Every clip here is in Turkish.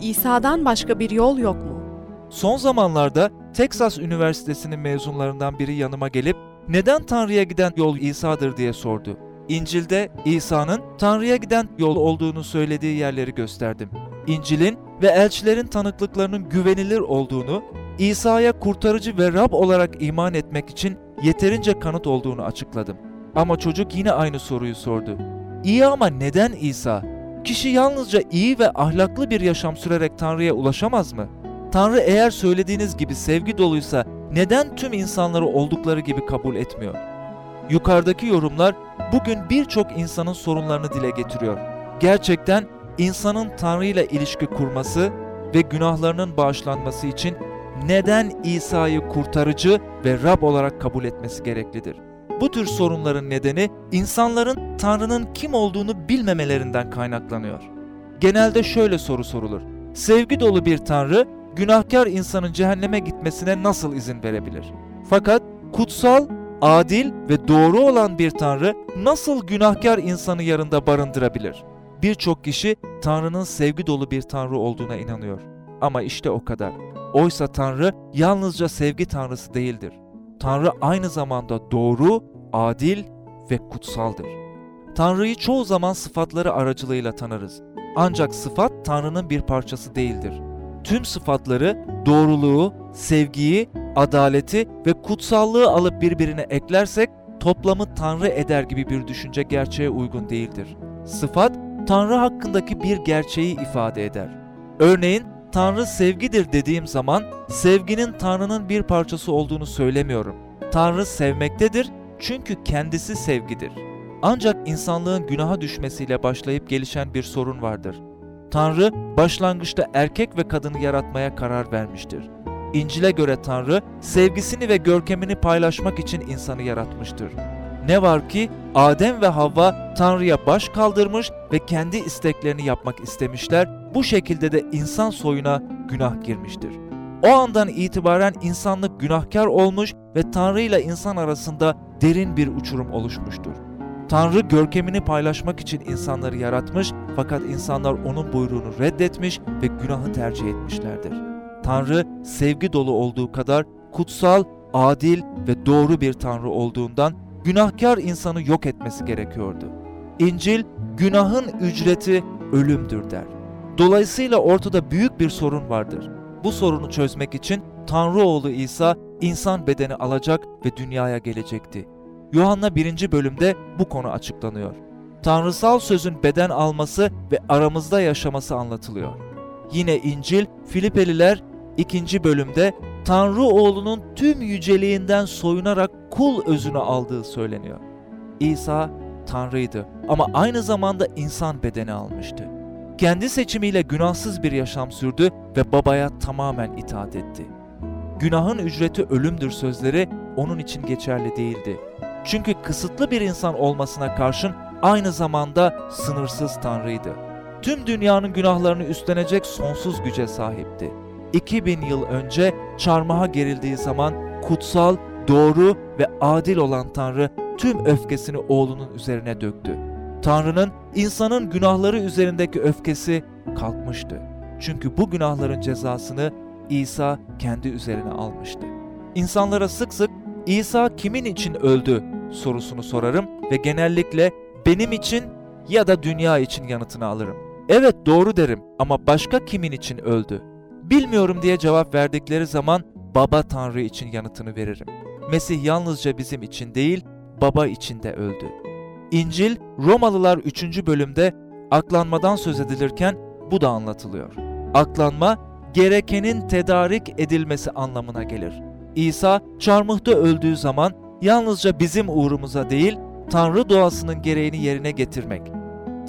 İsa'dan başka bir yol yok mu? Son zamanlarda Texas Üniversitesi'nin mezunlarından biri yanıma gelip neden Tanrı'ya giden yol İsa'dır diye sordu. İncil'de İsa'nın Tanrı'ya giden yol olduğunu söylediği yerleri gösterdim. İncil'in ve elçilerin tanıklıklarının güvenilir olduğunu, İsa'ya kurtarıcı ve Rab olarak iman etmek için yeterince kanıt olduğunu açıkladım. Ama çocuk yine aynı soruyu sordu. İyi ama neden İsa? Kişi yalnızca iyi ve ahlaklı bir yaşam sürerek Tanrı'ya ulaşamaz mı? Tanrı eğer söylediğiniz gibi sevgi doluysa neden tüm insanları oldukları gibi kabul etmiyor? Yukarıdaki yorumlar bugün birçok insanın sorunlarını dile getiriyor. Gerçekten insanın Tanrı ile ilişki kurması ve günahlarının bağışlanması için neden İsa'yı kurtarıcı ve Rab olarak kabul etmesi gereklidir? Bu tür sorunların nedeni insanların Tanrı'nın kim olduğunu bilmemelerinden kaynaklanıyor. Genelde şöyle soru sorulur. Sevgi dolu bir Tanrı günahkar insanın cehenneme gitmesine nasıl izin verebilir? Fakat kutsal, adil ve doğru olan bir Tanrı nasıl günahkar insanı yarında barındırabilir? Birçok kişi Tanrı'nın sevgi dolu bir Tanrı olduğuna inanıyor. Ama işte o kadar. Oysa Tanrı yalnızca sevgi Tanrısı değildir. Tanrı aynı zamanda doğru, adil ve kutsaldır. Tanrı'yı çoğu zaman sıfatları aracılığıyla tanırız. Ancak sıfat Tanrı'nın bir parçası değildir. Tüm sıfatları doğruluğu, sevgiyi, adaleti ve kutsallığı alıp birbirine eklersek toplamı Tanrı eder gibi bir düşünce gerçeğe uygun değildir. Sıfat Tanrı hakkındaki bir gerçeği ifade eder. Örneğin Tanrı sevgidir dediğim zaman sevginin Tanrı'nın bir parçası olduğunu söylemiyorum. Tanrı sevmektedir çünkü kendisi sevgidir. Ancak insanlığın günaha düşmesiyle başlayıp gelişen bir sorun vardır. Tanrı başlangıçta erkek ve kadını yaratmaya karar vermiştir. İncil'e göre Tanrı sevgisini ve görkemini paylaşmak için insanı yaratmıştır. Ne var ki Adem ve Havva Tanrı'ya baş kaldırmış ve kendi isteklerini yapmak istemişler. Bu şekilde de insan soyuna günah girmiştir. O andan itibaren insanlık günahkar olmuş ve Tanrı ile insan arasında derin bir uçurum oluşmuştur. Tanrı görkemini paylaşmak için insanları yaratmış fakat insanlar onun buyruğunu reddetmiş ve günahı tercih etmişlerdir. Tanrı sevgi dolu olduğu kadar kutsal, adil ve doğru bir Tanrı olduğundan günahkar insanı yok etmesi gerekiyordu. İncil, günahın ücreti ölümdür der. Dolayısıyla ortada büyük bir sorun vardır. Bu sorunu çözmek için Tanrı oğlu İsa insan bedeni alacak ve dünyaya gelecekti. Yuhanna 1. bölümde bu konu açıklanıyor. Tanrısal sözün beden alması ve aramızda yaşaması anlatılıyor. Yine İncil, Filipeliler 2. bölümde Tanrı oğlunun tüm yüceliğinden soyunarak kul özünü aldığı söyleniyor. İsa Tanrıydı ama aynı zamanda insan bedeni almıştı. Kendi seçimiyle günahsız bir yaşam sürdü ve babaya tamamen itaat etti. Günahın ücreti ölümdür sözleri onun için geçerli değildi. Çünkü kısıtlı bir insan olmasına karşın aynı zamanda sınırsız Tanrıydı. Tüm dünyanın günahlarını üstlenecek sonsuz güce sahipti. 2000 yıl önce çarmıha gerildiği zaman kutsal, doğru ve adil olan Tanrı tüm öfkesini oğlunun üzerine döktü. Tanrı'nın insanın günahları üzerindeki öfkesi kalkmıştı. Çünkü bu günahların cezasını İsa kendi üzerine almıştı. İnsanlara sık sık İsa kimin için öldü sorusunu sorarım ve genellikle benim için ya da dünya için yanıtını alırım. Evet doğru derim ama başka kimin için öldü? Bilmiyorum diye cevap verdikleri zaman Baba Tanrı için yanıtını veririm. Mesih yalnızca bizim için değil, Baba için de öldü. İncil Romalılar 3. bölümde aklanmadan söz edilirken bu da anlatılıyor. Aklanma gerekenin tedarik edilmesi anlamına gelir. İsa çarmıhta öldüğü zaman yalnızca bizim uğrumuza değil, Tanrı doğasının gereğini yerine getirmek,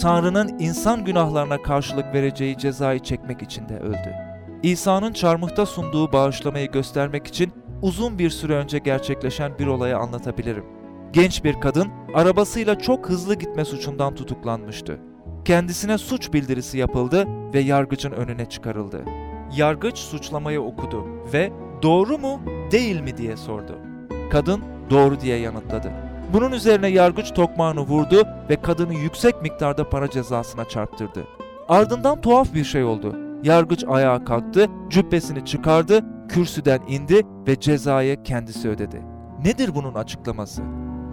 Tanrı'nın insan günahlarına karşılık vereceği cezayı çekmek için de öldü. İsa'nın çarmıhta sunduğu bağışlamayı göstermek için uzun bir süre önce gerçekleşen bir olayı anlatabilirim. Genç bir kadın arabasıyla çok hızlı gitme suçundan tutuklanmıştı. Kendisine suç bildirisi yapıldı ve yargıcın önüne çıkarıldı. Yargıç suçlamayı okudu ve doğru mu değil mi diye sordu. Kadın doğru diye yanıtladı. Bunun üzerine yargıç tokmağını vurdu ve kadını yüksek miktarda para cezasına çarptırdı. Ardından tuhaf bir şey oldu. Yargıç ayağa kalktı, cübbesini çıkardı, kürsüden indi ve cezayı kendisi ödedi. Nedir bunun açıklaması?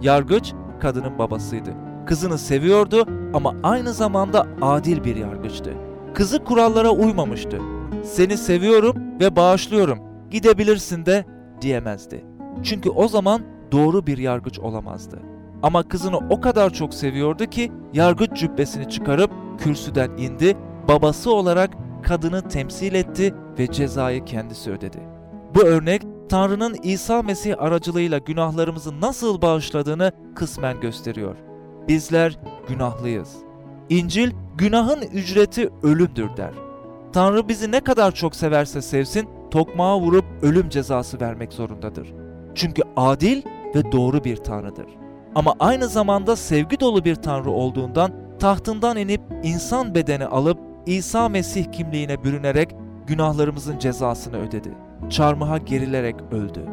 Yargıç kadının babasıydı. Kızını seviyordu ama aynı zamanda adil bir yargıçtı. Kızı kurallara uymamıştı. Seni seviyorum ve bağışlıyorum. Gidebilirsin de diyemezdi. Çünkü o zaman doğru bir yargıç olamazdı. Ama kızını o kadar çok seviyordu ki yargıç cübbesini çıkarıp kürsüden indi, babası olarak kadını temsil etti ve cezayı kendisi ödedi. Bu örnek Tanrı'nın İsa Mesih aracılığıyla günahlarımızı nasıl bağışladığını kısmen gösteriyor. Bizler günahlıyız. İncil günahın ücreti ölümdür der. Tanrı bizi ne kadar çok severse sevsin, tokmağa vurup ölüm cezası vermek zorundadır. Çünkü adil ve doğru bir Tanrı'dır. Ama aynı zamanda sevgi dolu bir Tanrı olduğundan tahtından inip insan bedeni alıp İsa Mesih kimliğine bürünerek günahlarımızın cezasını ödedi. Çarmıha gerilerek öldü.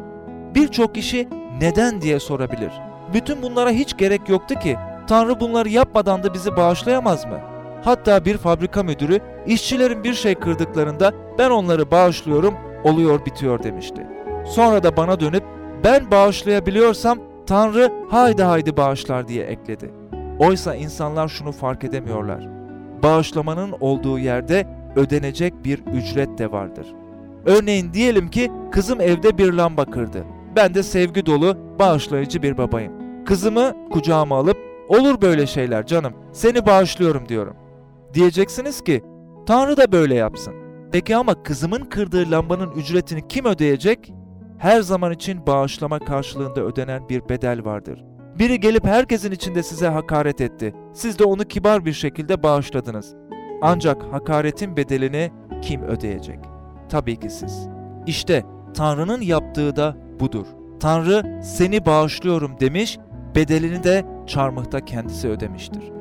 Birçok kişi neden diye sorabilir. Bütün bunlara hiç gerek yoktu ki. Tanrı bunları yapmadan da bizi bağışlayamaz mı? Hatta bir fabrika müdürü işçilerin bir şey kırdıklarında ben onları bağışlıyorum, oluyor bitiyor demişti. Sonra da bana dönüp ben bağışlayabiliyorsam Tanrı haydi haydi bağışlar diye ekledi. Oysa insanlar şunu fark edemiyorlar. Bağışlamanın olduğu yerde ödenecek bir ücret de vardır. Örneğin diyelim ki kızım evde bir lamba kırdı. Ben de sevgi dolu, bağışlayıcı bir babayım. Kızımı kucağıma alıp olur böyle şeyler canım seni bağışlıyorum diyorum. Diyeceksiniz ki Tanrı da böyle yapsın. Peki ama kızımın kırdığı lambanın ücretini kim ödeyecek? Her zaman için bağışlama karşılığında ödenen bir bedel vardır. Biri gelip herkesin içinde size hakaret etti. Siz de onu kibar bir şekilde bağışladınız. Ancak hakaretin bedelini kim ödeyecek? Tabii ki siz. İşte Tanrı'nın yaptığı da budur. Tanrı seni bağışlıyorum demiş, bedelini de çarmıhta kendisi ödemiştir.